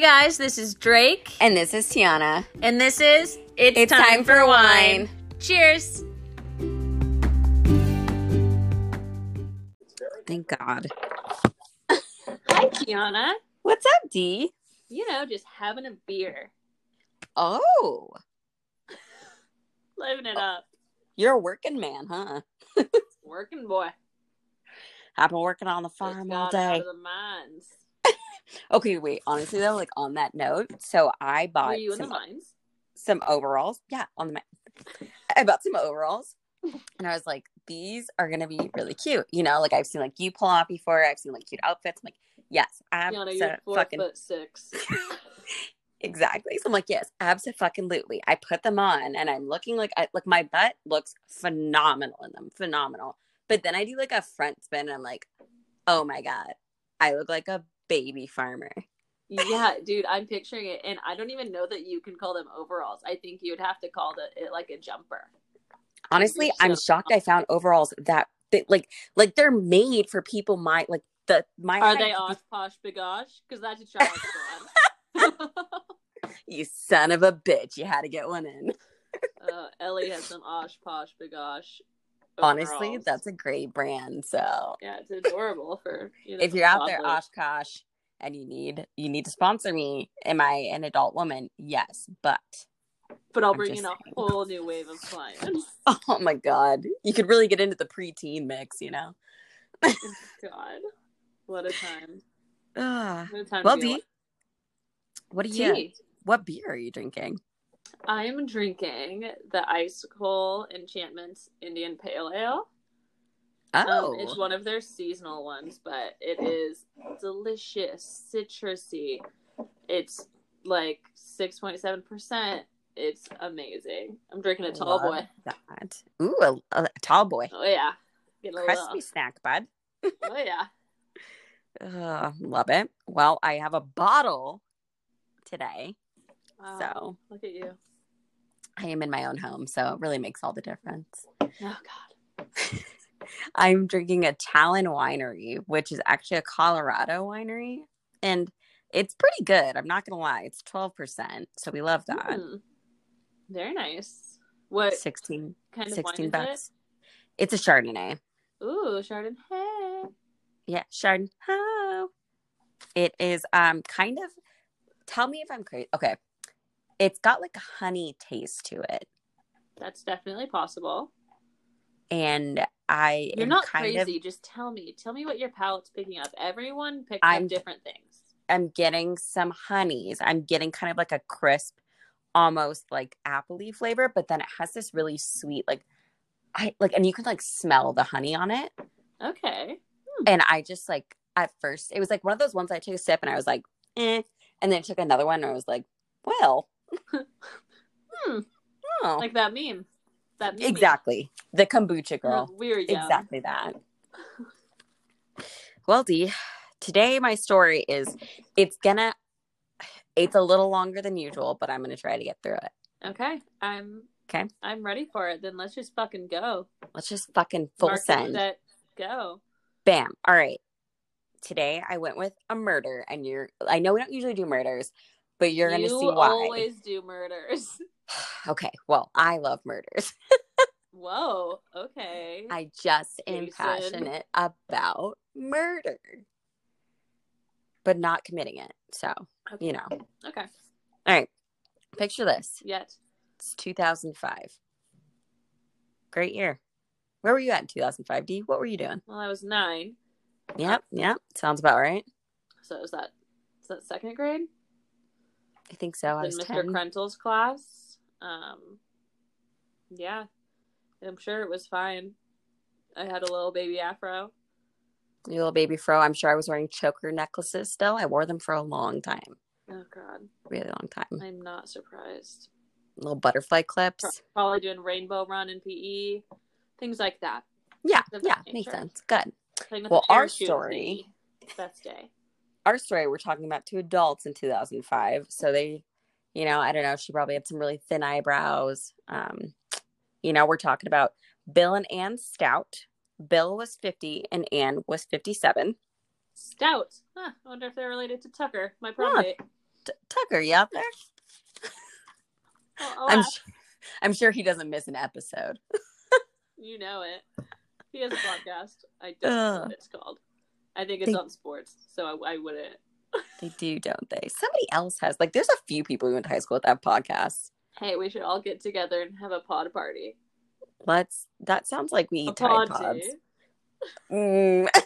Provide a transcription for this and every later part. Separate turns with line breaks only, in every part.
Hey guys, this is Drayke,
And this is Tianna.
and this is It's,
It's Time for Wine.
Cheers.
Thank God.
Hi, Tianna.
What's up, D?
You know, just having a beer,
Oh,
living it up,
you're a working man, huh?
working boy.
I've been working on the farm all
got out
day.
of the mines.
Okay, wait. Honestly, though, like on that note, so I
Were
bought
you in the
some,
mines?
some overalls. Yeah, on the. ma- I bought some overalls, and I was like, these are gonna be really cute. You know, like I've seen like you pull off before. I've seen like cute outfits. I'm like, yes, I'm
Tianna, you're four
fucking
foot six.
Exactly. So I'm like, yes, absolutely. I put them on and I'm looking like I like my butt looks phenomenal in them. Phenomenal. But then I do like a front spin and I'm like, oh my God. I look like a baby farmer.
yeah, dude, I'm picturing it, and I don't even know that you can call them overalls. I think you would have to call it, it like a jumper.
Honestly,
You're
I'm
so-
shocked I found overalls that they, like like they're made for people my like the my
Are they osh posh bigosh? Because that's a one.
You son of a bitch. You had to get one in.
uh, Ellie has some osh posh bigosh.
Honestly,
overalls.
that's a great brand. So
yeah, it's adorable for you know.
if you're out there. Oshkosh, and you need you need to sponsor me, am I an adult woman? Yes, but
but I'll
I'm
bring in a whole new wave of clients.
oh my god, you could really get into the preteen mix, you know.
God, what a time!
Ah.
What a time
well, D, what do you?
Tea.
What beer are you drinking?
I am drinking the Icicle Enchantment Indian Pale Ale.
Oh,
Um, it's one of their seasonal ones, but it is delicious, citrusy. It's like six point seven percent. It's amazing. I'm drinking a tall
Love
boy.
That. Ooh, a, a tall boy,
Oh yeah, get a
crispy
little.
snack, bud.
Oh yeah.
Ugh, love it. Well, I have a bottle today,
Wow.
so
look at you.
I am in my own home, so it really makes all the difference.
Oh God.
I'm drinking a Talon Winery, which is actually a Colorado winery, and it's pretty good. I'm not gonna lie, it's 12%, so we love that.
Mm. Very nice. What
16,
kind of
16
wine is
bucks. It's a Chardonnay.
Ooh, Chardonnay.
Yeah, Chardonnay. It is um kind of. Tell me if I'm crazy. Okay, it's got like a honey taste to it,
That's definitely possible.
and I
You're not crazy.
of.
Just tell me. Tell me what your palate's picking up. Everyone picks
I'm-
up different things.
I'm getting some honeys. I'm getting kind of like a crisp, almost like appley flavor, but then it has this really sweet, like I like, and you can like smell the honey on it.
Okay.
And I just like at first, it was like one of those ones I took a sip and I was like, eh, and then I took another one and I was like, well,
Hmm.
oh,
Like that meme. That meme.
exactly the kombucha girl,
We were
exactly that. Well, Dee, today my story is it's gonna. It's a little longer than usual, but I'm gonna try to get through it.
Okay. I'm.
Okay.
I'm ready for it. Then let's just fucking go.
Let's just fucking full
Mark
send.
set, go.
Bam. All right. Today I went with a murder, and you're. I know we don't usually do murders, but you're gonna see why.
always do murders.
Okay. Well, I love murders.
Whoa. Okay.
I just am
Jason.
passionate about murder, but not committing it. So
okay.
you know.
Okay.
All right. Picture this.
Yet.
It's 2005. Great year. Where were you at in 2005, D? What were you doing?
Well, I was nine.
Yep. Yep. Sounds about right.
So is that is that second grade?
I think so. I was
Mr.
10.
Krentel's class. Um, yeah, I'm sure it was fine. I had a little baby afro.
Your little baby fro. I'm sure I was wearing choker necklaces still. I wore them for a long time.
Oh God,
Really long time.
I'm not surprised.
Little butterfly clips.
Probably doing rainbow run in PE, things like that.
Yeah. Yeah. Makes sense. Good. Well, our story-
Best day.
Our story, we're talking about two adults in 2005. So they, you know, I don't know. She probably had some really thin eyebrows. Um, you know, we're talking about Bill and Ann Stout. Bill was 50 and Ann was 57.
Stout. Huh, I wonder if they're related to Tucker, my
Huh.
prom date.
T- Tucker, you out there?
I'll
I'm su- I'm sure he doesn't miss an episode.
You know it. He has a podcast. I don't know what it's called. I think it's
They-
on sports, so I, I wouldn't.
They do, don't they? Somebody else has like there's a few people who went to high school with that have podcasts.
Hey, we should all get together and have a pod party.
Let's that sounds like we eat Tide Pods. Mm.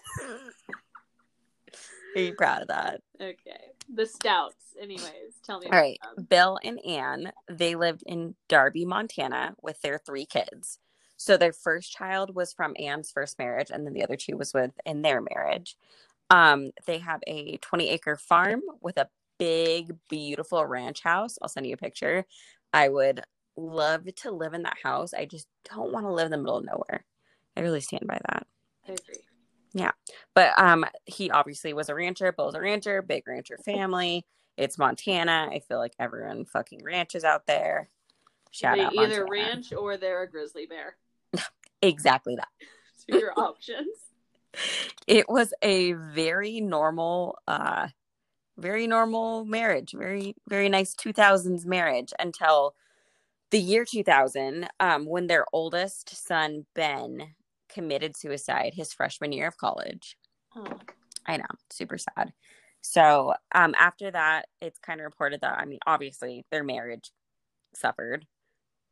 Are you proud of that?
Okay. The stouts. Anyways, tell me.
All right.
them.
Bill and Ann, they lived in Darby, Montana with their three kids. So their first child was from Ann's first marriage, and then the other two was with in their marriage. Um, they have a 20 acre farm with a big, beautiful ranch house. I'll send you a picture. I would love to live in that house. I just don't want to live in the middle of nowhere. I really stand by that.
I agree. Yeah.
But um, he obviously was a rancher. Bill's a rancher, big rancher family. It's Montana. I feel like everyone fucking ranches out there. Shout
they
out
either
Montana.
ranch or they're a grizzly bear.
Exactly that.
So your options.
It was a very normal, uh, very normal marriage. Very, very nice 2000s marriage until the year 2000, um, when their oldest son, Ben, committed suicide his freshman year of college.
Oh,
I know, super sad. So um, after that, it's kind of reported that I mean, obviously, their marriage suffered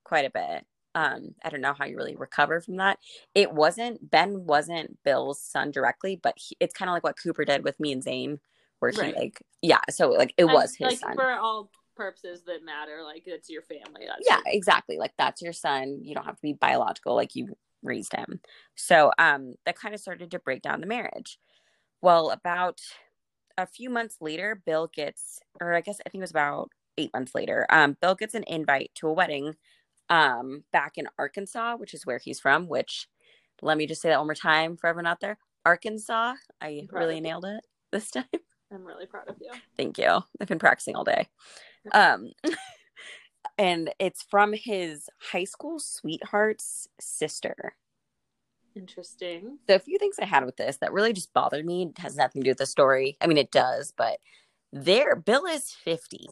quite a bit. Um, I don't know how you really recover from that. It wasn't Ben wasn't Bill's son directly, but he, it's kind of like what Cooper did with me and Zane, where he like yeah, so like it
And,
was his
like
son.
for all purposes that matter. Like it's your family. That's
yeah
your-
exactly like that's your son you don't have to be biological like you raised him so um that kind of started to break down the marriage well about a few months later bill gets or i guess i think it was about eight months later um bill gets an invite to a wedding um back in arkansas which is where he's from which let me just say that one more time for everyone out there arkansas i really nailed it this time
I'm really proud of you.
Thank you. I've been practicing all day. Um, and it's from his high school sweetheart's sister.
Interesting.
So a few things I had with this that really just bothered me it has nothing to do with the story. I mean, it does, but there, Bill is fifty,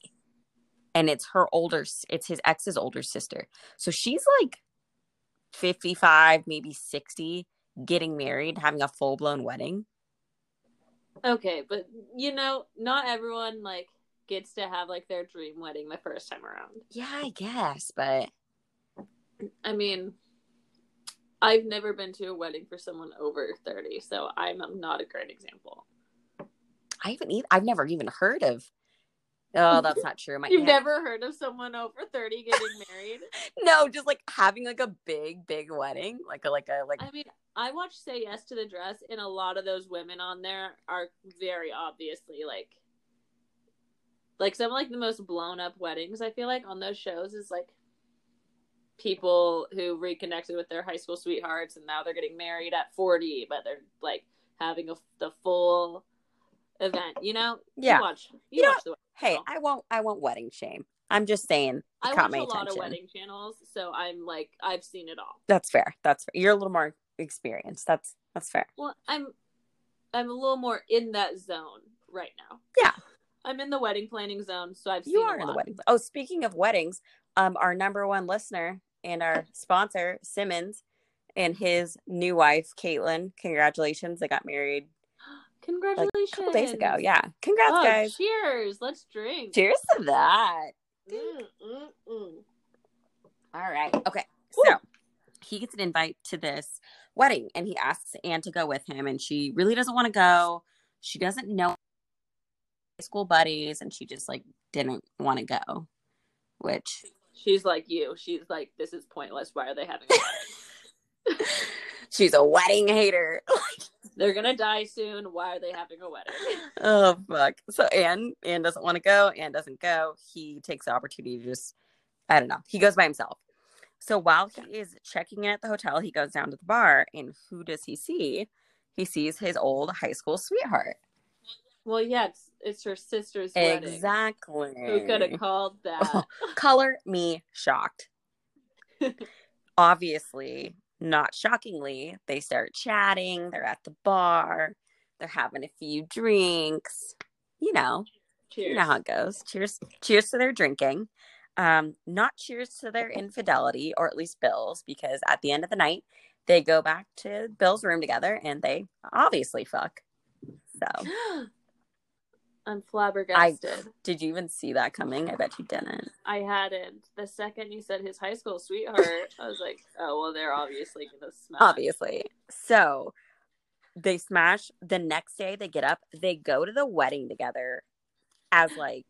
and it's her older. It's his ex's older sister. So she's like fifty-five, maybe sixty, getting married, having a full-blown wedding.
Okay, but you know, not everyone like gets to have like their dream wedding the first time around.
Yeah, I guess, but
I mean, I've never been to a wedding for someone over 30, so I'm not a great example.
I haven't. Even, I've never even heard of. Oh, that's not true. My
You've
aunt-
never heard of someone over 30 getting married?
no, just like having like a big, big wedding, like a like a like.
I mean, I watched Say Yes to the Dress, and a lot of those women on there are very obviously like, like some of, like the most blown up weddings. I feel like on those shows is like people who reconnected with their high school sweethearts, and now they're getting married at forty, but they're like having a the full event. You know?
Yeah.
You watch. You,
You know
watch the.
Hey,
show.
I won't. I won't wedding shame. I'm just saying.
I
caught
watch
my
a lot of wedding channels, so I'm like I've seen it all.
That's fair. That's fair. You're a little more experienced. That's that's fair.
Well, I'm I'm a little more in that zone right now.
Yeah.
I'm in the wedding planning zone, so I've seen
You are in the wedding. Oh, speaking of weddings, um, our number one listener and our sponsor Simmons and his new wife Caitlin. Congratulations! They got married
Congratulations.
a couple days ago. Yeah, congrats,
Oh,
guys.
cheers. Let's drink.
Cheers to that.
Mm, mm, mm.
All right. Okay.
Woo.
So he gets an invite to this wedding and he asks Anne to go with him and she really doesn't want to go. She doesn't know high school buddies and she just like didn't want to go. Which
She's like you. She's like, this is pointless. Why are they having a wedding?
she's a wedding hater.
They're gonna die soon. Why are they having a wedding?
oh fuck. So Anne Anne doesn't want to go. Anne doesn't go. He takes the opportunity to just I don't know. He goes by himself. So while he is checking in at the hotel, he goes down to the bar and who does he see? He sees his old high school sweetheart.
Well, yeah, it's, it's her sister's wedding.
Exactly.
Who could have called oh, that?
Color me shocked. Obviously, not shockingly, they start chatting. They're at the bar. They're having a few drinks. You know,
Cheers.
You know how it goes. Cheers. Cheers to their drinking. Um, not cheers to their infidelity, or at least Bill's, because at the end of the night, they go back to Bill's room together and they obviously fuck. So
I'm flabbergasted.
did you even see that coming? I bet you didn't.
I, hadn't. The second you said his high school sweetheart, I was like, oh well, they're obviously gonna smash.
Obviously. So they smash. The next day they get up, they go to the wedding together as like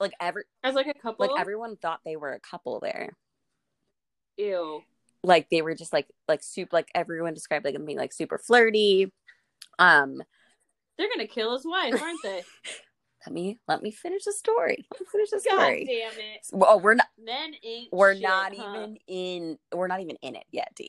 like every
As like a couple.
like everyone thought they were a couple there.
Ew.
like they were just like like soup like everyone described like them being like super flirty um
They're gonna kill his wife, aren't they?
let me let me finish the story let me finish the story.
God damn it.
oh we're not
Men ain't.
we're
shit,
not
huh?
even in we're not even in it yet d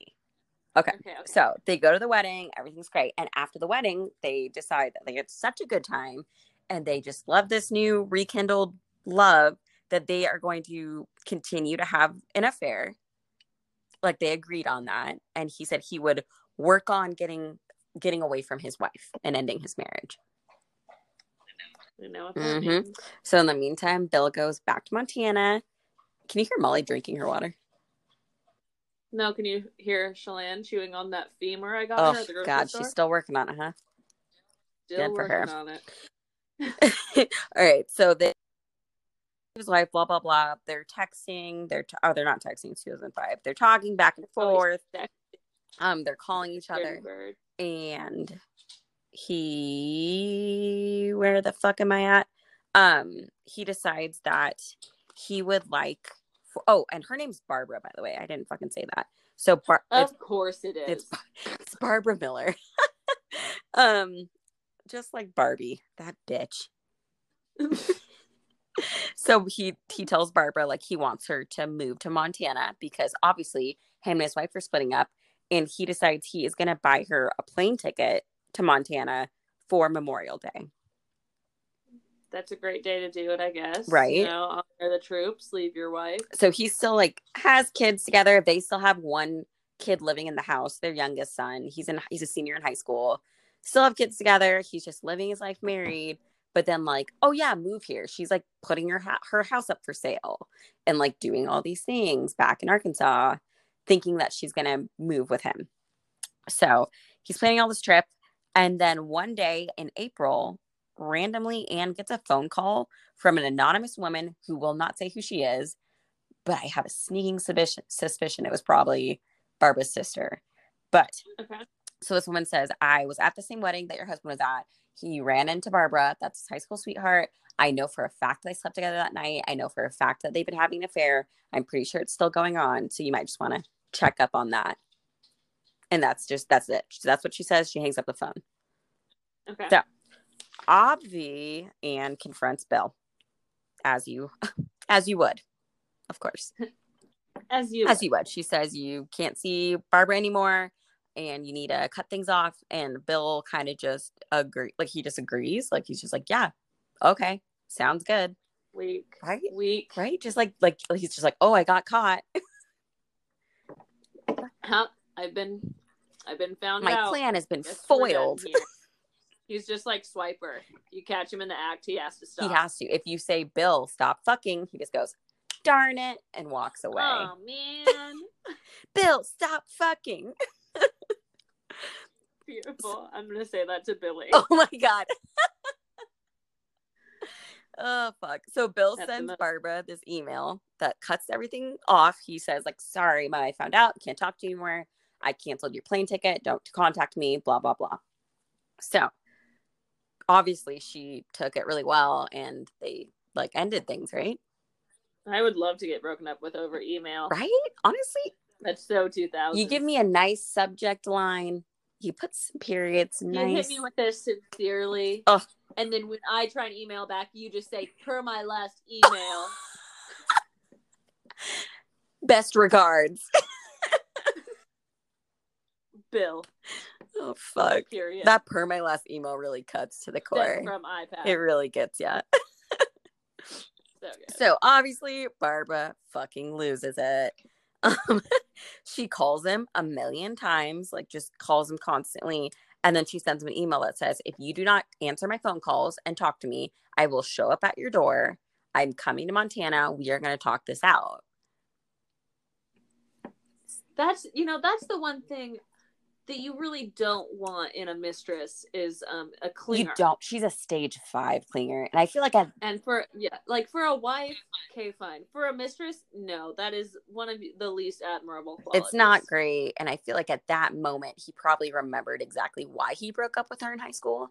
okay
Okay. okay.
so they go to the wedding everything's great and after the wedding they decide that they had such a good time and they just love this new rekindled love that they are going to continue to have an affair like they agreed on that and he said he would work on getting getting away from his wife and ending his marriage.
I know.
Mhm. so in the meantime bill goes back to montana. Can you hear molly drinking her water?
No, can you hear Shalane chewing on that femur I got her
oh
at the grocery
god
store?
she's still working on it huh?
Still
good
working
her.
on it.
all right so they his wife blah blah blah. They're texting. They're t- oh they're not texting. 2005 they're talking back and
Oh,
forth.
Sexy
um they're calling each other. And he where the fuck am i at? Um he decides that he would like for, oh and her name's barbara by the way. I didn't fucking say that. So Bar-
Of course it is.
it's it's barbara miller. Um just like barbie that bitch. So he he tells barbara like he wants her to move to montana because obviously him and his wife are splitting up and he decides he is going to buy her a plane ticket to montana for memorial day.
That's a great day to do it, I guess.
Right.
You know, honor the troops, leave your wife.
so he still like has kids together. They still have one kid living in the house their youngest son. He's in he's a senior in high school. Still have kids together. He's just living his life married. But then like oh yeah move here. She's like putting her ha- her house up for sale and like doing all these things back in arkansas thinking that she's gonna move with him so he's planning all this trip and then one day in april randomly anne gets a phone call from an anonymous woman who will not say who she is but i have a sneaking suspicion suspicion it was probably barbara's sister but
Okay.
so this woman says, I was at the same wedding that your husband was at. He ran into Barbara. That's his high school sweetheart. I know for a fact that they slept together that night. I know for a fact that they've been having an affair. I'm pretty sure it's still going on. So you might just want to check up on that. And that's just, that's it. That's what she says. She hangs up the phone.
Okay.
So- Obvi and confronts Bill as you, as you would, of course
As you.
as you would. She says you can't see Barbara anymore and you need to cut things off. And Bill kind of just agree, like he just agrees. Like he's just like, yeah, okay, sounds good,
weak.
right?
Weak.
Right? Just like like he's just like, oh, I got caught.
I've been. I've been found
My
out.
plan has been
Guess
foiled.
He's just like Swiper. You catch him in the act, he has to stop.
He has to. If you say Bill, stop fucking, he just goes, darn it, and walks away.
Oh man,
Bill, stop fucking.
beautiful. I'm gonna say that to Billy.
Oh my god. Oh fuck. So Bill
That's
sends Barbara this email that cuts everything off. He says, like, sorry, my I found out, can't talk to you anymore. I canceled your plane ticket. Don't contact me, blah, blah, blah. So obviously she took it really well and they like ended things, right?
I would love to get broken up with over email.
Right? Honestly,
That's so 2000.
you give me a nice subject line, you put some periods,
You
nice.
hit me with this sincerely.
Ugh.
And then when I try and email back, you just say, per my last email.
Best regards.
Bill.
Oh fuck.
Period.
That per my last email really cuts to the core.
From iPad.
It really gets ya.
so.
So obviously Barbara fucking loses it. Um, she calls him a million times, like just calls him constantly, And then she sends him an email that says, If you do not answer my phone calls and talk to me, I will show up at your door. I'm coming to Montana. We are going to talk this out.
That's you know that's the one thing that you really don't want in a mistress is um a clinger.
You don't. She's a stage five clinger. And I feel like I,
And for yeah, like for a wife, okay, fine. For a mistress, no, that is one of the least admirable qualities.
it's not great. And I feel like at that moment, he probably remembered exactly why he broke up with her in high school.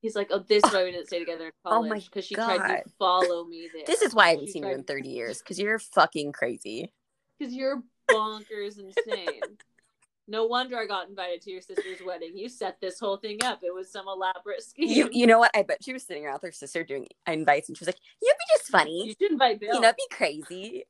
He's like, oh, this is why we didn't stay together in
Oh my
college because she tried to follow me there.
This is why I haven't
She
seen you in 30 years because you're fucking crazy.
Because you're bonkers insane. No wonder I got invited to your sister's wedding. You set this whole thing up. It was some elaborate scheme.
You you know what? I bet she was sitting around with her sister doing invites and she was like, You'd be just funny.
You should invite Bill.
You know, it'd be crazy.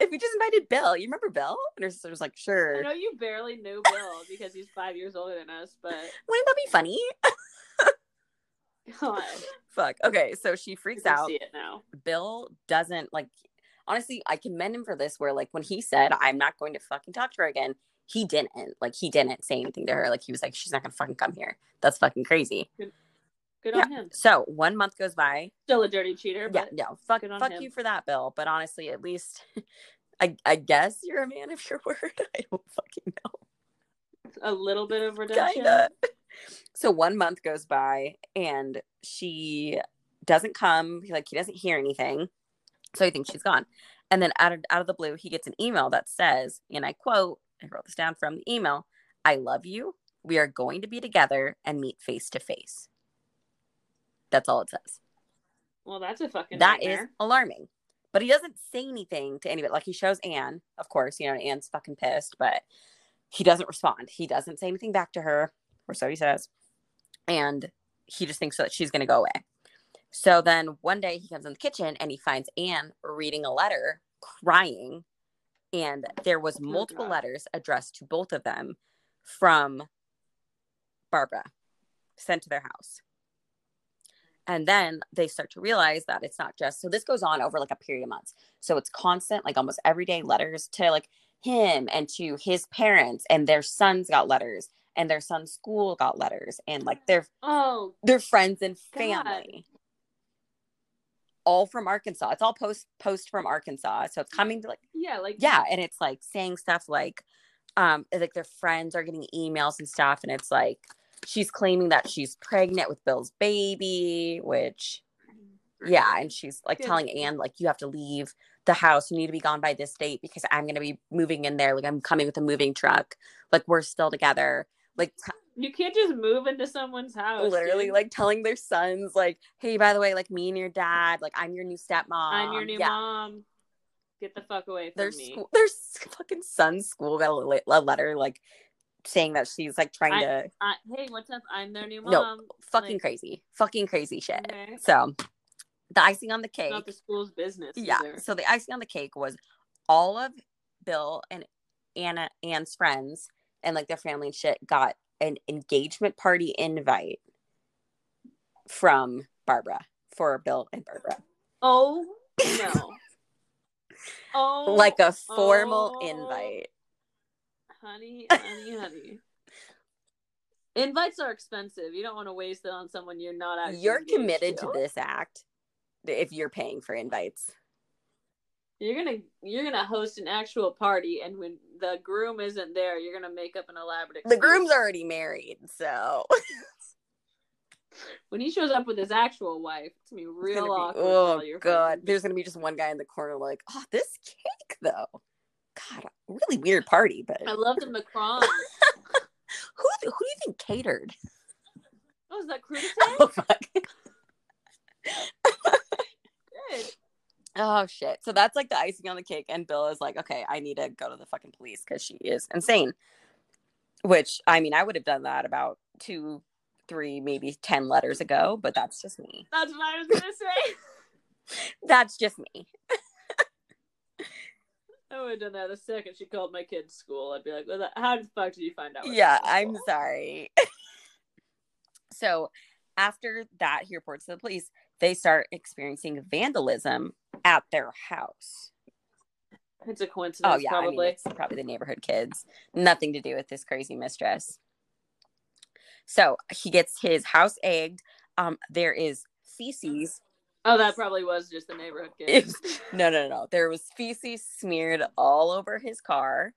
If we just invited Bill, you remember Bill? And her sister was like, "Sure."
I know you barely knew Bill because he's five years older than us, but
Wouldn't that be funny?
God,
Fuck. Okay, so she freaks out.
see it now.
Bill doesn't like honestly, I commend him for this where like when he said, I'm not going to fucking talk to her again, he didn't. Like he didn't say anything to her. Like he was like, She's not gonna fucking come here. That's fucking crazy.
Good on him.
So one month goes by.
Still a dirty cheater,
Yeah,
but
no, fuck
good on
fuck
him.
you for that, Bill. But honestly, at least I I guess you're a man of your word. I don't fucking know.
a little bit of redemption.
Kinda. So one month goes by and she doesn't come. Like he doesn't hear anything. So he thinks she's gone. And then out of out of the blue, he gets an email that says, and I quote, I wrote this down from the email, I love you. We are going to be together and meet face to face. That's all it says.
Well, that's a fucking
That is
nightmare.
alarming. But he doesn't say anything to anybody. Like he shows Anne, of course, you know, Anne's fucking pissed, but he doesn't respond. He doesn't say anything back to her, or so he says. And he just thinks that she's going to go away. So then one day he comes in the kitchen and he finds Anne reading a letter, crying. And there was
Oh,
multiple
God.
letters addressed to both of them from Barbara sent to their house. And then they start to realize that it's not just so this goes on over like a period of months. So it's constant, like almost everyday letters to like him and to his parents, and their sons got letters, and their son's school got letters, and like their
Oh,
their friends and family. All from Arkansas. It's all post post from Arkansas. So it's coming to like
yeah, like
yeah and it's like saying stuff like um like their friends are getting emails and stuff and it's like she's claiming that she's pregnant with bill's baby which yeah and she's like
Good.
telling anne like you have to leave the house you need to be gone by this date because i'm going to be moving in there like i'm coming with a moving truck like we're still together like t-
You can't just move into someone's house.
literally
dude.
like telling their sons like hey by the way like me and your dad like i'm your new stepmom
I'm your new
yeah
mom. Get the fuck away from
their
me.
school, their fucking son's school got a, a letter like saying that she's like trying to
I, hey, what's up? I'm their new mom.
No, fucking
like-
crazy, fucking crazy shit.
Okay.
So the icing on the
It's
cake,
not the school's business.
yeah.
either.
So the icing on the cake was all of Bill and Anna Anne's friends and like their family and shit got an engagement party invite from Barbara for Bill and Barbara,
Oh no. oh,
like a formal
oh.
invite.
honey, honey, honey. Invites are expensive. You don't want to waste it on someone you're not actually.
You're committed to this act if you're paying for invites.
You're gonna you're gonna host an actual party, and when the groom isn't there, you're gonna make up an elaborate.
The groom's already married, so
when he shows up with his actual wife, it's gonna be real
gonna
awkward. for
oh god,
friends.
there's gonna be just one guy in the corner like, oh, this cake though. God, really weird party, but
I love the macaron.
who who do you think catered?
oh, is that oh, crudité?
Oh fuck.
Good.
Oh shit. So that's like the icing on the cake, and Bill is like, okay, I need to go to the fucking police because she is insane. Which I mean, I would have done that about two, three, maybe ten letters ago, but that's just me.
That's what I was gonna say.
That's just me.
I would have done that the second she called my kid's school. I'd be like, well, that- "How the fuck did you find out?"
yeah, I'm sorry. so after that, he reports to the police. They start experiencing vandalism at their house.
It's a coincidence.
Oh yeah, I mean
probably.
it's probably the neighborhood kids. Nothing to do with this crazy mistress. So he gets his house egged. Um, there is feces.
Oh, that probably was just the neighborhood kid.
It's- no, no, no. There was feces smeared all over his car.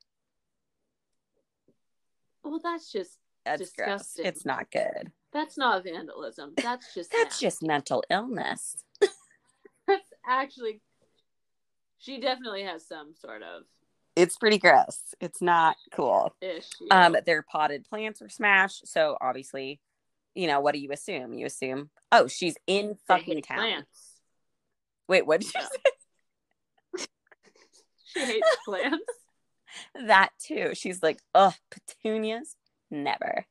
well, that's just
That's gross.
Disgusting.
It's not good.
That's not vandalism. That's just
That's just mental illness.
that's actually. She definitely has some sort of
It's pretty gross. It's not cool.
issue.
Um, their potted plants were smashed. So obviously, you know, what do you assume? You assume, oh, she's in fucking town.
Plants.
Wait, what did you
Yeah.
say?
She hates plants.
That too. She's like, oh, petunias, never.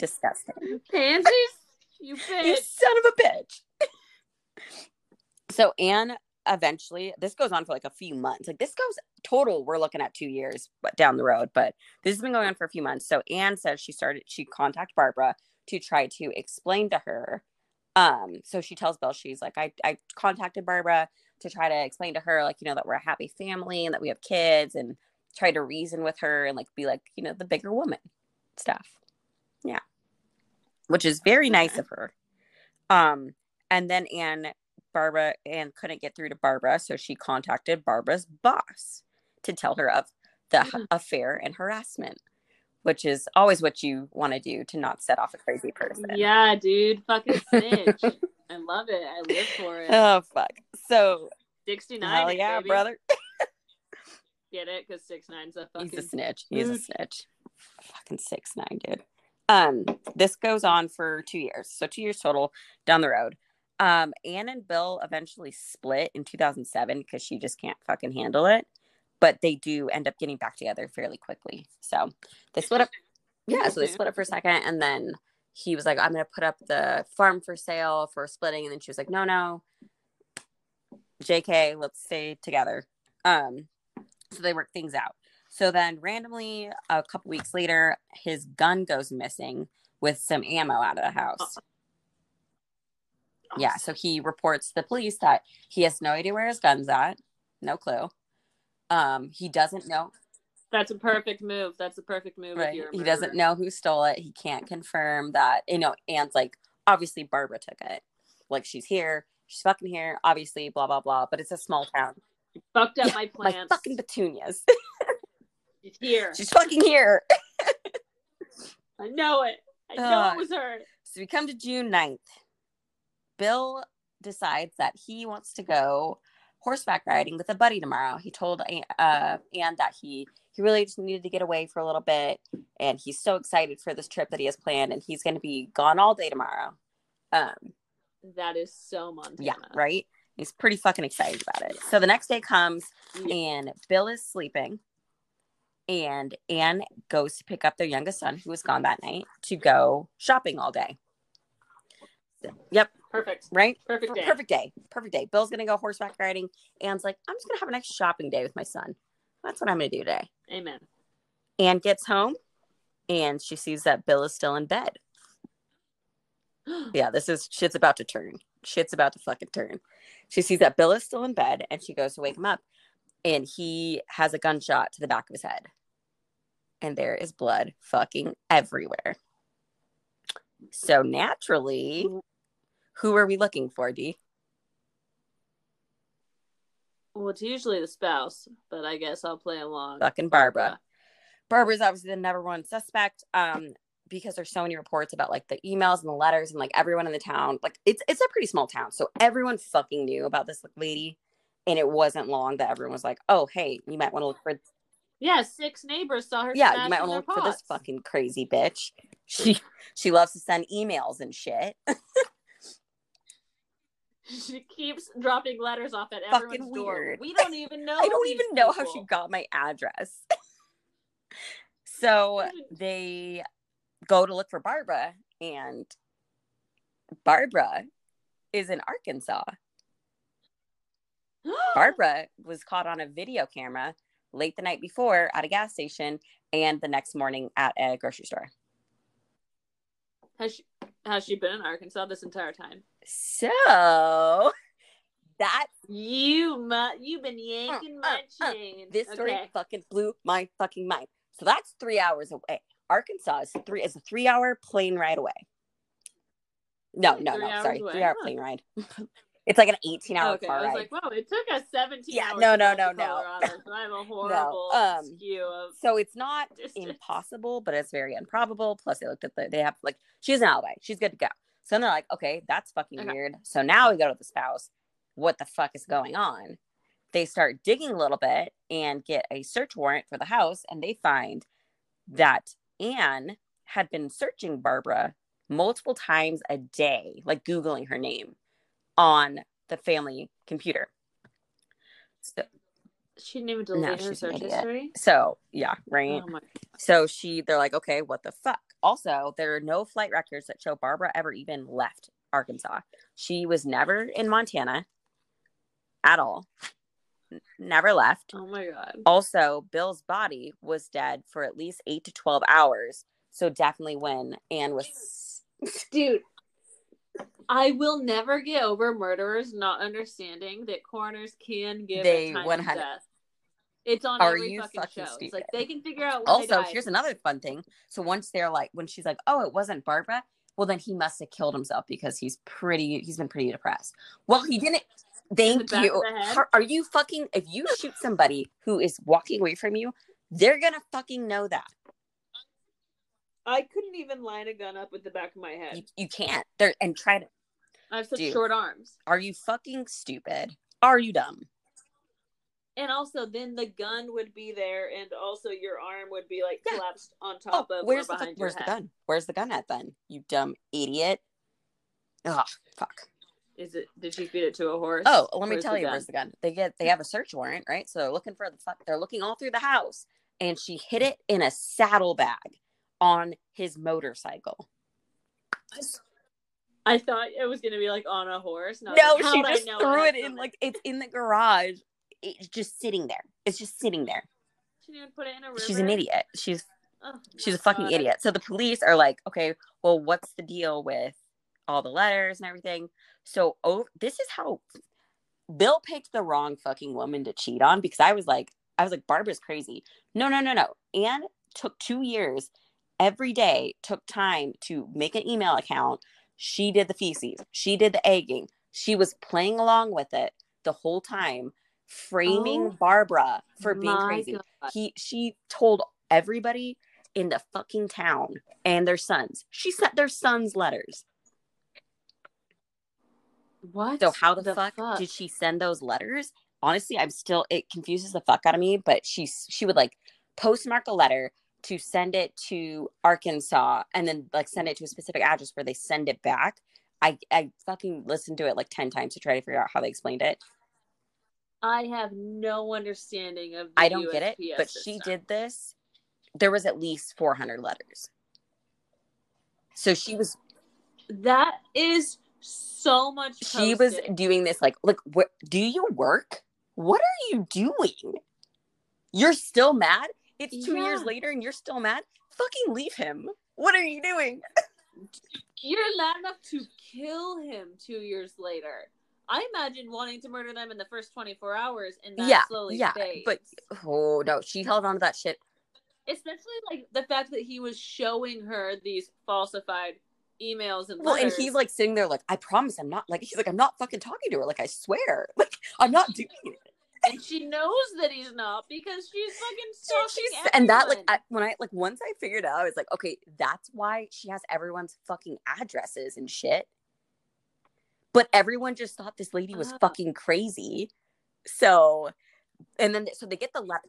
Disgusting.
Pansies? You bitch.
You son of a bitch. so Anne eventually, this goes on for like a few months. Like this goes total, we're looking at two years but down the road, but this has been going on for a few months. So Anne says she started, she contacted Barbara to try to explain to her. Um, so she tells Bill, she's like, I, I contacted Barbara to try to explain to her, like, you know, that we're a happy family and that we have kids and try to reason with her and like be like, you know, the bigger woman stuff. Yeah. Which is very nice of her. Um, and then Anne, Barbara, Anne couldn't get through to Barbara, so she contacted Barbara's boss to tell her of the
Mhm.
affair and harassment, which is always what you want to do to not set off a crazy person.
Yeah, dude. Fucking snitch. I love it. I live for it.
Oh fuck. So
69.
hell yeah,
baby.
brother.
Get it? Because 6'9's a fucking.
He's a snitch. He's a snitch. Fucking six nine, dude. Um, this goes on for two years, so two years total down the road. Um, Anne and Bill eventually split in 2007 because she just can't fucking handle it. But they do end up getting back together fairly quickly. So they split up. Yeah, so they split up for a second, and then he was like, "I'm gonna put up the farm for sale for splitting," and then she was like, "No, no, Jk, let's stay together." Um, so they work things out. So then randomly a couple weeks later, his gun goes missing with some ammo out of the house. Yeah, so he reports to the police that he has no idea where his gun's at, no clue. Um, he doesn't know,
That's a perfect move. That's a perfect move.
right? He doesn't know who stole it. He can't confirm that, you know, Anne's like, obviously Barbara took it. Like she's here, she's fucking here, obviously, blah blah blah. But it's a small town.
Fucked up
Yeah,
my
My fucking petunias.
She's here.
she's fucking here.
I know it. I know
Uh,
it was her.
So we come to June 9th. Bill decides that he wants to go horseback riding with a buddy tomorrow. He told uh, Anne that he he really just needed to get away for a little bit, and he's so excited for this trip that he has planned, and he's going to be gone all day tomorrow. Um,
That is so Montana.
yeah, right. He's pretty fucking excited about it. So the next day comes,
Yeah.
and Bill is sleeping, and Anne goes to pick up their youngest son, who was gone that night, to go shopping all day. Yep,
Perfect.
right?
Perfect day.
Perfect day. Perfect day. Bill's gonna go horseback riding. Anne's like, I'm just gonna have a nice shopping day with my son. That's what I'm gonna do today.
Amen.
Anne gets home and she sees that Bill is still in bed. Yeah, this is shit's about to turn. Shit's about to fucking turn. She sees that Bill is still in bed and she goes to wake him up and he has a gunshot to the back of his head. And there is blood fucking everywhere. So naturally, who are we looking for, D?
well, it's usually the spouse, but I guess I'll play along.
Fucking Barbara. Barbara's obviously the number one suspect um, because there's so many reports about like the emails and the letters and like everyone in the town. Like it's it's a pretty small town, so everyone fucking knew about this lady. And it wasn't long that everyone was like, "Oh, hey, you might want to look for
Yeah, six neighbors saw her.
yeah, you might want to look for this fucking crazy bitch. She she loves to send emails and shit.
She keeps dropping letters off at
Fucking
everyone's door. We don't even know.
I don't even know how she got my address. so they go to look for Barbara, and Barbara is in Arkansas. Barbara was caught on a video camera late the night before at a gas station and the next morning at a grocery store.
has she has she been in Arkansas this entire time?
So that
You mu- you've been yanking
Uh,
my
uh, uh.
chain.
this story
Okay.
fucking blew my fucking mind. So that's three hours away. Arkansas is three is a three hour plane ride away. No, no,
Three
no. Sorry,
away?
three hour
Huh.
plane ride. it's like an eighteen hour
okay,
car
I was
ride.
like, wow, it took us 17
Yeah,
hours
no, no, no, no.
So I have a horrible
um,
skew of
so it's not
distance.
impossible, but it's very improbable. Plus, they looked at the they have like she has an alibi. She's good to go. So then they're like, okay, that's fucking
Okay.
weird. So now we go to the spouse. What the fuck is going on? They start digging a little bit and get a search warrant for the house, and they find that Anne had been searching Barbara multiple times a day, like Googling her name on the family computer. So,
She didn't even
No,
delete her search history.
so yeah, right.
Oh
So she, they're like, okay, what the fuck? Also, there are no flight records that show Barbara ever even left Arkansas. She was never in Montana at all, N- never left.
Oh my god.
Also, Bill's body was dead for at least eight to 12 hours. So definitely when Anne was.
Dude, I will never get over murderers not understanding that coroners can give
They
time
100
of death. It's on
Are
every
you
fucking, show. It's like they can figure out
Also, here's another fun thing. So once they're like, when she's like, oh, it wasn't Barbara, well, then he must have killed himself because he's pretty, he's been pretty depressed. Well, he didn't. Thank you.
of the head?
Are, are you fucking, if you shoot somebody who is walking away from you, they're going to fucking know that.
I couldn't even line a gun up with the back of my head.
You, you can't. They're, and try to,
I have such
Dude.
short arms.
are you fucking stupid? Are you dumb?
And also, then the gun would be there, and also your arm would be like
Yeah.
collapsed on
Oh,
top of
where's
or
the,
behind
where's
your
the gun? Where's the gun at then? You dumb idiot. Ugh, fuck.
Is it? Did she feed it to a horse?
Oh, let me
Where's
tell you,
gun?
where's the gun? They get they have a search warrant, right? So they're looking for the fuck. They're looking all through the house, and she hid it in a saddlebag on his motorcycle.
I thought it was gonna be like on a horse.
No,
like,
she just threw
had
it in like it's in the garage. It's just sitting there. It's just sitting there.
She didn't put it in a river.
She's an idiot. She's
Oh,
she's a fucking
God.
idiot. So the police are like, okay, well, what's the deal with all the letters and everything? So oh, this is how Bill picked the wrong fucking woman to cheat on because I was like, I was like, Barbara's crazy. No, no, no, no. Anne took two years every day, took time to make an email account. She did the feces, she did the egging, she was playing along with it the whole time, framing
Oh
Barbara for being crazy
God.
he she told everybody in the fucking town and their sons she sent their sons letters
What?
so how the, fuck, did she send those letters honestly i'm still it confuses the fuck out of me but she she would like postmark a letter to send it to arkansas and then like send it to a specific address where they send it back. I i fucking listened to it like 10 times to try to figure out how they explained it.
I have no understanding of. The
i don't get it
USPS
but she did this. There was at least 400 letters. So she was
That is so much.
she was doing this like look what do you work? What are you doing? You're still mad it's two years later and you're still mad? Fucking leave him. What are you doing?
You're loud enough to kill him two years later. I imagine wanting to murder them in the first 24 hours and that
yeah
slowly
yeah
fades.
but oh no she held on to that shit.
Especially like the fact that he was showing her these falsified emails and
well and he's like sitting there like i promise i'm not like he's like i'm not fucking talking to her. Like i swear. Like i'm not doing it
and she knows that he's not because she's fucking stalking
she's and that like. I, when I like once I figured out, I was like, okay, that's why she has everyone's fucking addresses and shit. But everyone just thought this lady was
Ah.
fucking crazy. So, and then so they get the letter.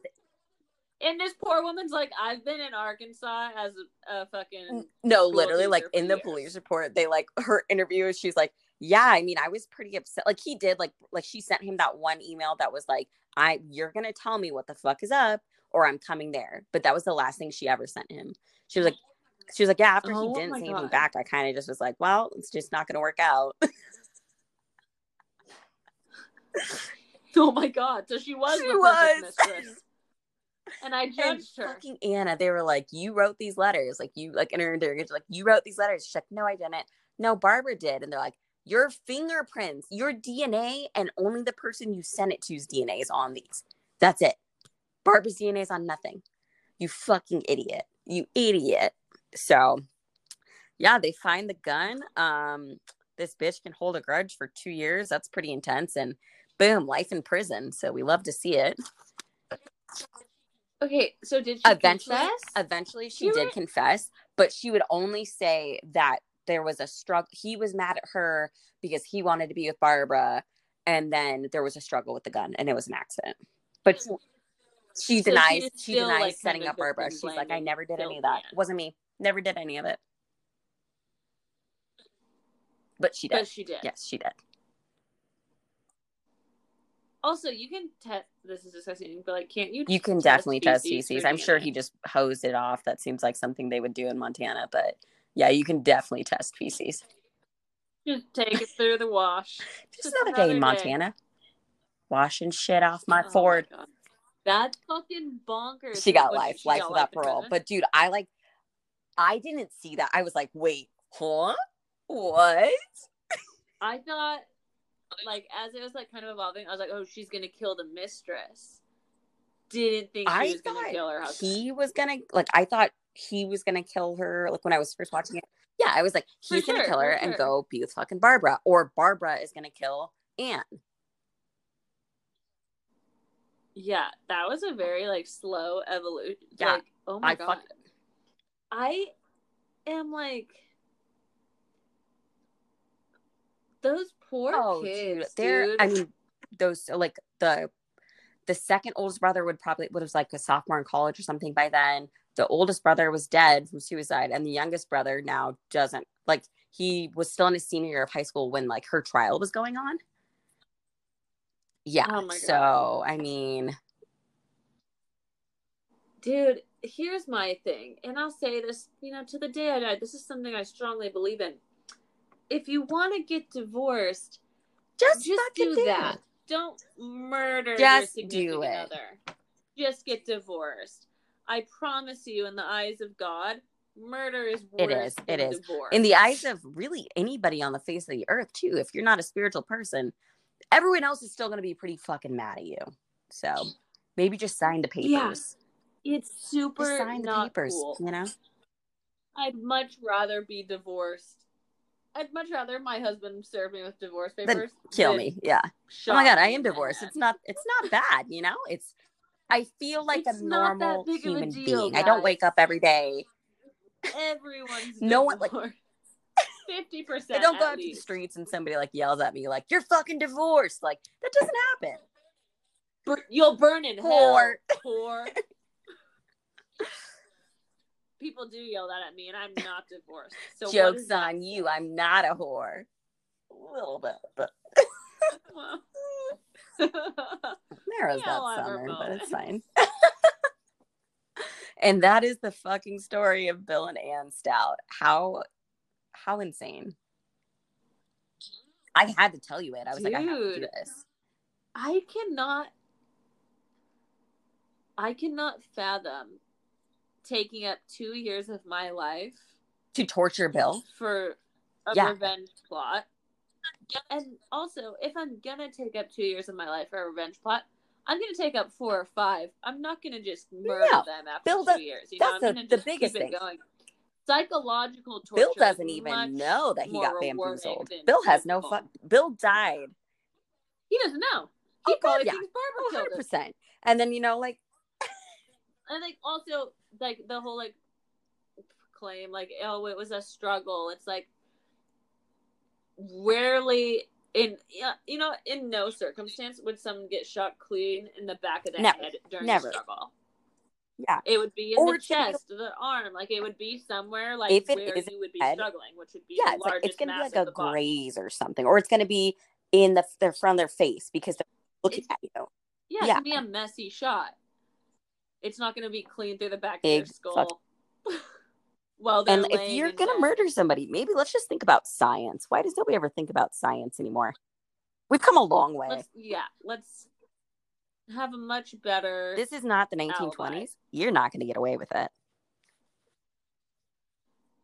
and this poor woman's like, I've been in Arkansas as a, a fucking
No, literally, like in the police report, they like her interview. She's like, yeah, I mean, I was pretty upset. Like he did, like like she sent him that one email that was like, I you're gonna tell me what the fuck is up, or I'm coming there. But that was the last thing she ever sent him. She was like. She was like, yeah, after
Oh
he didn't say anything back, I kind of just was like, well, it's just not going to work out.
Oh my god! So she was
She
the
was.
mistress, and I
And
judged her.
fucking Anna, they were like, you wrote these letters. Like, you, like, in her interrogation, like, you wrote these letters. She's like, no, I didn't. No, Barbara did. And they're like, your fingerprints, your DNA, and only the person you sent it to's DNA is on these. That's it. Barbara's DNA is on nothing. You fucking idiot. You idiot. So, yeah, they find the gun. Um, this bitch can hold a grudge for two years. That's pretty intense. And boom, life in prison. So we love to see it.
Okay, so did she
eventually,
confess?
eventually she
You
did
were-
confess, but she would only say that there was a struggle. He was mad at her because he wanted to be with Barbara, and then there was a struggle with the gun, and it was an accident. But she, she
So
denies
is
she denies
like,
setting up Barbara. She's like, I never did any of that. wasn't me. Never did any of it. But she did.
But she did.
Yes, she did.
Also, you can test. This is disgusting, but like, can't you?
You can definitely test
feces.
I'm sure he just hosed it off. That seems like something they would do in Montana, but yeah, you can definitely test feces.
just take it through the wash.
Just another day in Montana. Washing shit off my
Oh
Ford.
God. That's fucking bonkers.
she got life,
she
life
got
without
in
parole. But dude, I like I didn't see that. I was like, wait, huh? What?
I thought, like, as it was like kind of evolving, I was like, oh, she's gonna kill the mistress. Didn't think she
I
was gonna
thought
kill her husband.
he was gonna like I thought he was gonna kill her like when I was first watching it. Yeah, I was like,
For
he's gonna
sure,
kill her and
sure.
go be with fucking Barbara. Or Barbara is gonna kill Anne.
Yeah, that was a very like slow evolution.
Yeah,
like, oh my
I
god,
fuck-
I am like those poor
oh
kids,
dude they're
dude.
i mean those like the the second oldest brother would probably would have like a sophomore in college or something by then the oldest brother was dead from suicide and the youngest brother now doesn't like he was still in his senior year of high school when like her trial was going on yeah
Oh my
so i mean
Dude, here's my thing, and I'll say this, you know, to the day I die, this is something I strongly believe in. If you want to get divorced,
just,
just do that. Don't murder
Just
your
do it.
other. Just get divorced. I promise you, in the eyes of God, murder is worse
It is, it is.
divorce.
in the eyes of really anybody on the face of the earth too if you're not a spiritual person everyone else is still going to be pretty fucking mad at you so maybe just sign the
Yeah.
papers
it's super
just sign the papers
cool.
you know
I'd much rather be divorced. I'd much rather my husband serve me with divorce
then
papers.
kill me yeah oh my god i am divorced
head.
it's not it's not bad you know it's i feel like
It's
a
not that
normal
big of a
human
deal,
being i don't wake up every day
Everyone's
No one, like-
divorced. Fifty
i
percent.
don't go out to the streets and somebody like yells at me like you're fucking divorced like that doesn't happen
Bur- you'll burn in hell.
Whore.
Whore. People do yell that at me, and I'm not divorced. So
jokes
that?
on you i'm not a whore a little bit but Narrows That
all have
summer, but it's fine. and that is the fucking story of Bill and Ann Stout. How how insane. I had to tell you it. I was like, I have to do this.
I cannot. I cannot fathom taking up two years of my life
To torture Bill.
for a
Yeah.
revenge plot. And also, if I'm gonna take up two years of my life for a revenge plot, I'm gonna take up four or five. I'm not gonna just murder
No.
them after
Bill
two years. You know,
that's
I'm
the-
gonna
the biggest
keep it
thing.
going. Psychological torture.
Bill doesn't even know that he got bamboozled. Bill has no fuck. Bill died.
He doesn't know. Oh, he
Oh, God,
probably
yeah.
thinks Barbara
Oh,
killed him.
100%. And then, you know, like,
and like also like the whole like claim like oh it was a struggle it's like rarely in you know in no circumstance would someone get shot clean in the back of the
Never.
head during
Never.
a struggle
Yeah.
it would be in
Or
the chest the arm like it would be somewhere like
If it
where
is
you would be
head,
struggling which would be
yeah,
the
it's like it's gonna be like a
the body.
graze or something, or it's gonna be in the their front of their face because they're looking
It's-
at you.
yeah,
Yeah.
it's gonna be a messy shot it's not going to be clean through the back of their
Big
skull well
And if you're gonna
bed.
murder somebody, maybe let's just think about science. Why does nobody ever think about science anymore? We've come a long way.
let's yeah let's have a much better
This is not the 1920s. You're not gonna get away with it.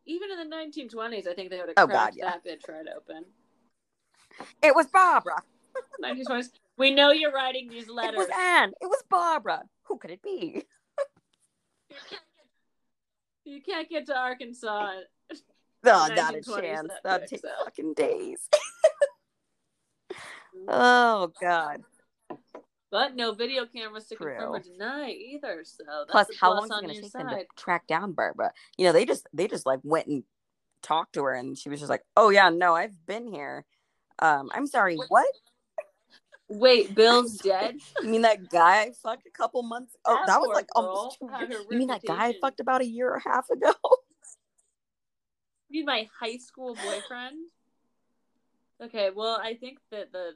even in the 1920s i think they would have
Oh,
cracked
God, yeah.
that bitch right open
It was Barbara.
1920s we know you're writing these letters It
was Anne. It was Barbara. Who could it be?
You can't get to Arkansas.
No, not a chance.
that
That'd take
so.
fucking days. oh god.
But no video cameras to
True.
confirm or deny either. So that's
Plus, how long is it going to take them to track down Barbara? You know, they just they just like went and talked to her, and she was just like, "Oh yeah, no, I've been here." Um, I'm sorry, what?
Wait, Bill's dead.
You mean that guy I fucked a couple months? Oh,
That
that was like almost two years. You mean that guy I fucked about a year and a half ago?
You mean my high school boyfriend? Okay, well, I think that the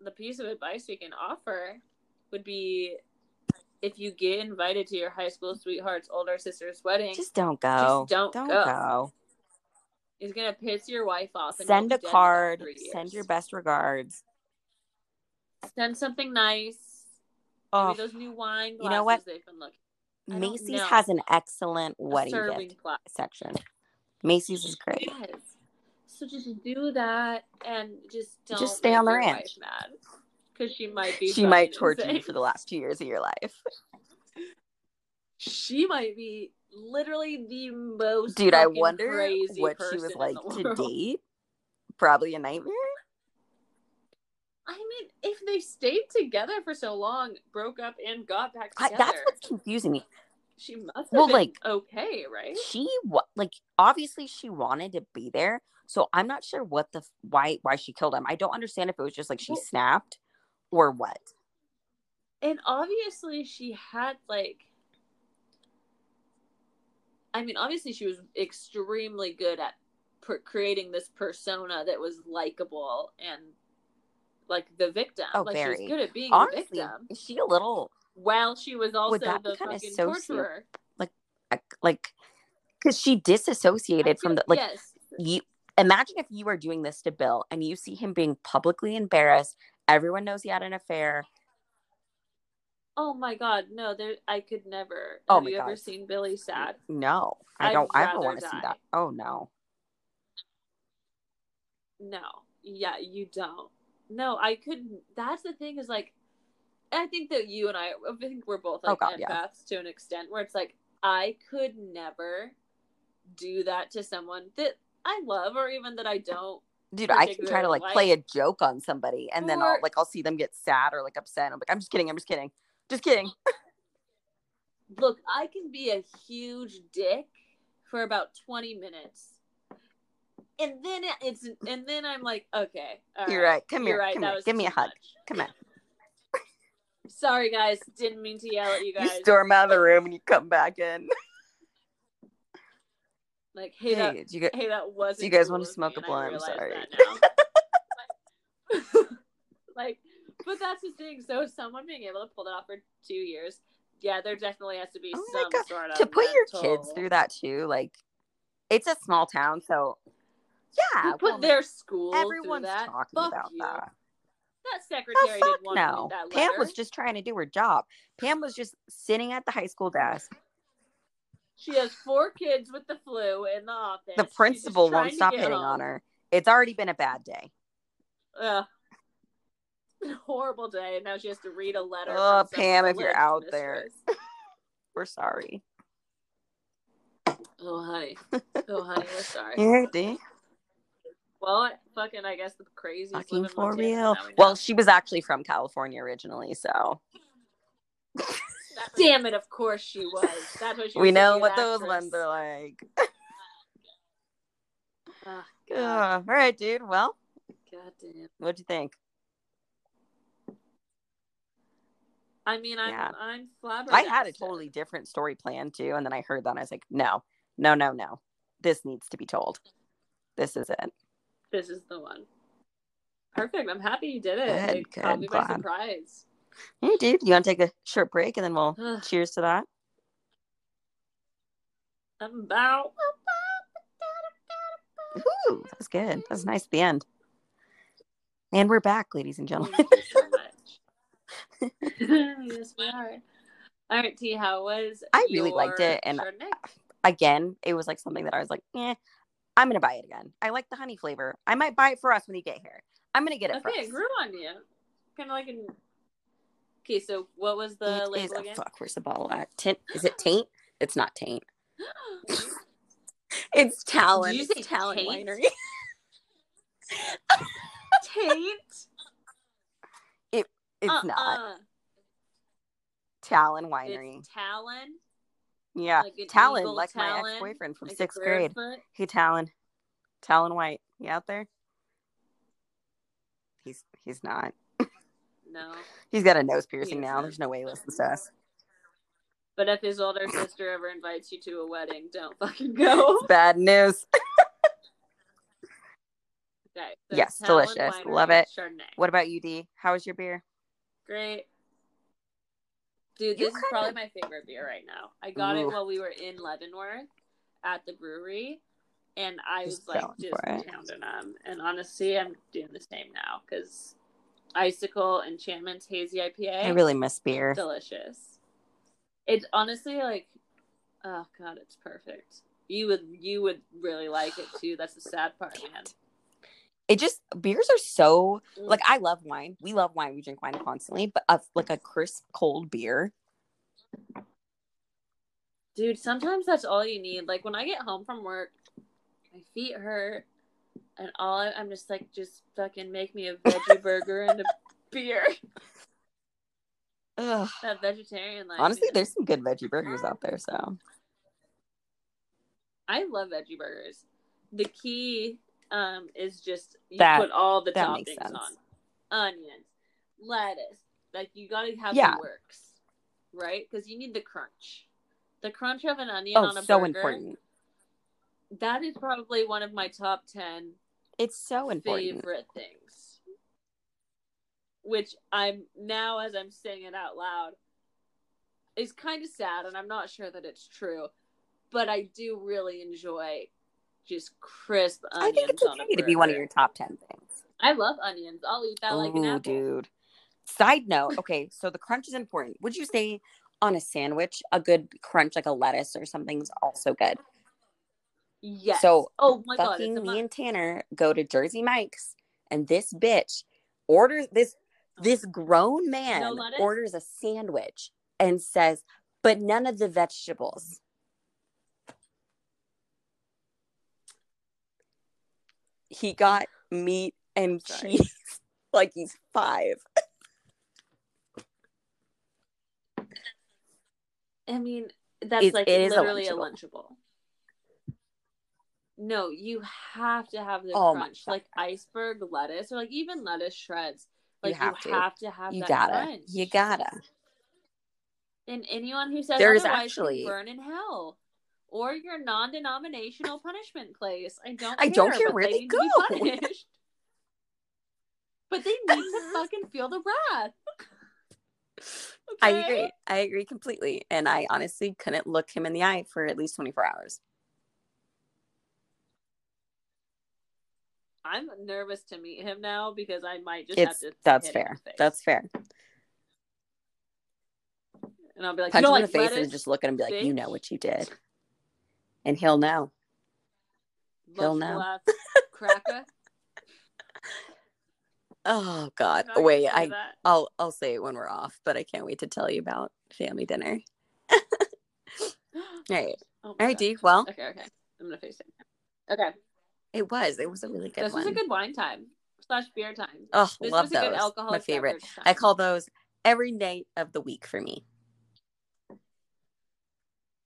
the piece of advice we can offer would be if you get invited to your high school sweetheart's older sister's wedding,
Just don't go.
don't
don't
go.
go.
it's gonna piss your wife off. And
Send a
be dead in about
card. Send your best regards.
Send something nice.
Oh,
Maybe those new wine glasses
you know what?
they've been looking.
Macy's has an excellent wedding gift
glass.
section. Macy's is great.
Yes. So just do that and just don't
Just stay
make
on the ranch.
because she might be.
She might torture you for the last two years of your life.
She might be literally the most.
Dude, I wonder what she was like to date. Probably a nightmare.
I mean, if they stayed together for so long, broke up and got back
I,
together,
that's what's confusing me.
she must have
Well,
been
like,
okay, right?
She like obviously she wanted to be there, so I'm not sure what the why why she killed him. I don't understand if it was just like she
Well-
snapped or what.
And obviously, she had like. I mean, obviously, she was extremely good at per- creating this persona that was likable and like the victim.
Oh,
like
very.
was good at being
Honestly,
the victim,
is she a little
while she was also the fucking
soci-
torturer.
like- like because she disassociated
I
from the like
yes,
you imagine if you were doing this to Bill and you see him being publicly embarrassed. Everyone knows he had an affair.
Oh my god, no! There, I could never.
Oh
Have
my
you ever seen Billy sad?
No, I don't. I don't want to see that. Oh no.
No, yeah, you don't. No, I couldn't. That's the thing is like, I think that you and I, I think we're both
Oh,
like
God, yeah.
empaths to an extent where it's like I could never do that to someone that I love or even that I don't.
Dude, I can try to like
particularly
play a joke on somebody and then I'll like I'll see them get sad or like upset. I'm like, I'm just kidding, I'm just kidding. Just kidding.
Look, I can be a huge dick for about twenty minutes. And then it's and then I'm like, okay, all
You're right. Come
You're
here.
right.
Come
that
here. Give me a hug.
much.
Come on.
Sorry, guys. Didn't mean to yell at you guys.
You storm out of the room and you come back in.
Like, hey,
Hey, do you,
hey, that wasn't.
You guys
cool
wanna smoke a blunt? I'm sorry.
that like, but that's the thing. So, someone being able to pull that off for two years, yeah, there definitely has to be
Oh
some sort of
to put your kids through that too, like it's a small town, so yeah.
To put
well,
their school
everyone's
that.
talking
Fuck
about
you.
that.
That
Oh
secretary
fuck
didn't want to
no. Pam was just trying to do her job. Pam was just sitting at the high school desk.
She has four kids with the flu in the office.
The principal won't stop hitting
home.
on her. It's already been a bad day.
Been a horrible day, and now she has to read a letter.
Oh, Pam, if you're out there. We're sorry.
Oh, honey. Oh, honey, we're sorry.
Yeah.
Well, fucking, I guess the crazies live
Fucking for real.
we.
Well, she was actually from California originally, so
damn it, of course she was. That's what she.
we know
thinking,
what those ones are like.
Ah,
Ugh. All right, dude. Well,
God damn.
what'd you think?
I mean, I'm
Yeah.
I'm flabbergasted.
I had a totally different story planned too, and then I heard that and I was like, no, no, no, no. This needs to be told. This is it.
This is the one. Perfect. I'm happy you did it.
Good,
it caught
good,
me by
glad.
surprise.
Hey, dude, you want to take a short break and then we'll cheers to that?
I'm about.
Ooh, that was good. That was nice at the end. And we're back, ladies and gentlemen.
Thank you so much. yes, we are. All right, T. How was?
I really liked it, and? Again, it was like something that I was like, eh, I'm gonna buy it again. I like the honey flavor. I might buy it for us when you get here. I'm gonna get it for
okay,
us.
it grew on you. Kind of like an. Okay, so what was the
It is
label
a
again?
fuck. Where's the bottle at? Tint? Is it taint? It's not taint. It's Talon.
Did you say
Talon
taint?
Winery.
Taint. It.
It's
Uh-uh.
not Talon Winery.
It's Talon.
Yeah,
like
Talon, like my ex-boyfriend from
like
sixth grade.
barefoot.
Hey, Talon. Talon White. You out there? He's he's not.
No.
He's got a nose piercing now. There's no way he listens to us.
But if his older sister ever invites you to a wedding, don't fucking go.
Bad news.
Okay.
Yes,
Talon
delicious. Love it.
Chardonnay.
What about you, D? How was your beer?
Great. Dude, this is
kinda-
probably my favorite beer right now. I got it while we were in Leavenworth at the brewery, and I was like
going
just
for it.
pounding them. And honestly, I'm doing the same now because Icicle Enchantment's Hazy IPA,
I really miss beer.
delicious. It's honestly like, oh god, it's perfect. You would you would really like it too. That's the sad part, man.
It just beers are so like mm. I love wine. We love wine. We drink wine constantly, but a, like a crisp cold beer.
Dude, sometimes that's all you need. Like when I get home from work, my feet hurt, and all I, I'm just like, just fucking make me a veggie burger and a beer.
Ugh.
That vegetarian life.
Honestly, there's some good veggie burgers out there. So
I love veggie burgers. The key um is just you
That-
put all the toppings on, onions, lettuce. Like you got to have
Yeah.
the works, right? Because you need the crunch. The crunch of an onion
oh,
on a
so
burger.
important.
That is probably one of my top ten
It's so important.
favorite things. Which I'm now, as I'm saying it out loud, is kind of sad, and I'm not sure that it's true, but I do really enjoy just crisp onions.
I think it's okay to be one of your top ten things.
I love onions. I'll eat that like an
Ooh,
apple.
dude. Side note, okay, so the crunch is important. Would you say on a sandwich, a good crunch like a lettuce or something is also good?
Yes.
So,
oh my god,
Fucking
a
me and Tanner go to Jersey Mike's, and this bitch orders this this grown man
No
orders a sandwich and says, "But none of the vegetables." He got meat and
Sorry.
cheese like he's five.
I mean, that's
It's-
like
it is a
literally a
Lunchable.
lunchable. No, you have to have the
Oh
crunch, like iceberg lettuce, or like even lettuce shreds.
You
Like
have
you
to.
have to have
You
that
gotta.
crunch.
You gotta.
And anyone who says
There's
otherwise
actually-
burn in hell, or your non-denominational punishment place. I don't.
I
care,
don't care where
they
they
need to be
go.
punished. But they need to fucking feel the wrath.
I agree. I agree completely. And I honestly couldn't look him in the eye for at least 24 hours.
I'm nervous to meet him now because I might just
It's
have to.
that's
hit him in
fair. That's fair.
and I'll be like,
Punch him in the face and just look at him and be like, you know what you did. And he'll know. he'll
Cracker.
Oh God.
I'm not gonna
Wait, I
that.
I'll I'll say it when we're off, but I can't wait to tell you about family dinner. All right.
Oh
All right,
God.
D. Well,
Okay, okay. I'm gonna face it. Okay,
it was. It was a really good
this
one.
was a good wine time slash beer time.
oh,
This
love
was a
those.
good alcoholic
My favorite. I call those every night of the week for me.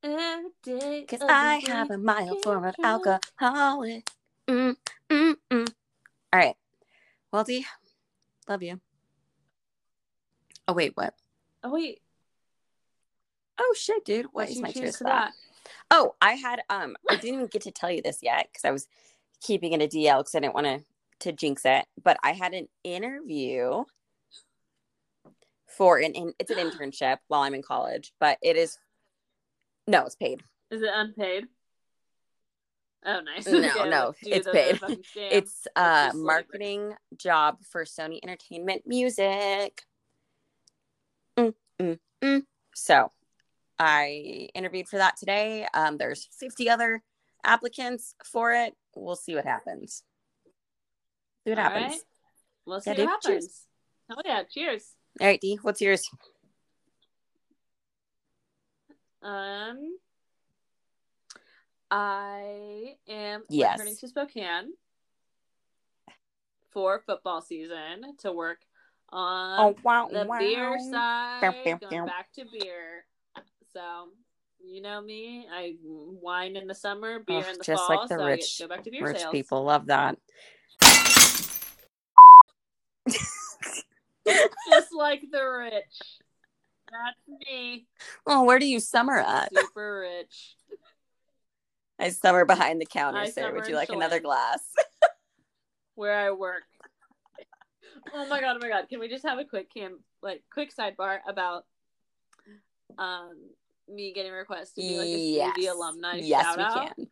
Every day
Because I have a mild form of alcoholic. Mm, mm, mm. All right. Well, D, love you. Oh, wait, what?
Oh wait,
Oh, shit, dude.
What's
is my
cheers to
that?
that?
Oh, I had, um, I didn't even get to tell you this yet because I was keeping it a DL because I didn't want to to jinx it. But I had an interview for an, in, it's an internship while I'm in college, but it is, no, it's paid.
Is it unpaid? Oh, nice.
No, no, it's
a
paid. It's a
just like-
marketing job for Sony Entertainment Music. Mm, mm, mm. So I interviewed for that today. Um, there's 50 other applicants for it. We'll see what happens. See what
All
happens.
right. We'll see
Yeah,
what
dude, cheers.
happens. Oh yeah, cheers.
All right, D, what's yours?
Um, I am
Yes.
returning to Spokane for football season to work on
Oh wow,
the
wow.
beer side,
Bow, bow,
going
bow.
back to beer. So, you know me, I wine in the summer, beer in the
just
fall.
like the
so
rich-
go back to beer
Rich
sales.
people love that.
just like the rich. That's me.
Oh, where do you summer at?
Super rich.
I summer behind the counter,
I
sir. Would you like another glass?
Where I work. Oh my god, oh my god. Can we just have a quick cam like quick sidebar about um me getting requests to be like a
yes.
CV alumni
yes,
shout
we
out?
can.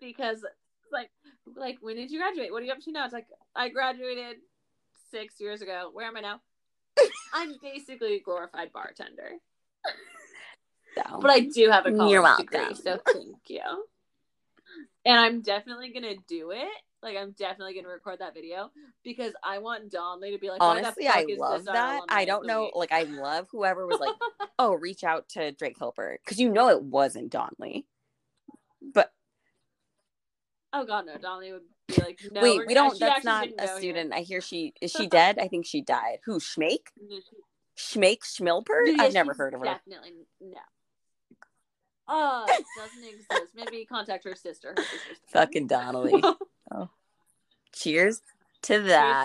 because like like when did you graduate? What are you up to now? It's like I graduated six years ago. Where am I now? I'm basically a glorified bartender,
So.
but I do have a college
You're
degree, so thank you. And I'm definitely gonna do it. Like I'm definitely gonna record that video because I want Donley to be like,
Honestly, I
is
love that. I don't know.
week?
Like, I love whoever was like, "Oh, reach out to Drayke Hilbert," because you know it wasn't Donley. But
Oh god, no, Donley would be like, no.
wait,
we're-
don't. That's not a student. I hear she is she dead. I think she died. Who? Schmake? Schmake Schmilpert?
Yeah,
I've never heard of her.
Definitely no. Oh, uh, it doesn't exist. Maybe contact her sister. Her
Fucking Donnelly. Oh. Cheers to that.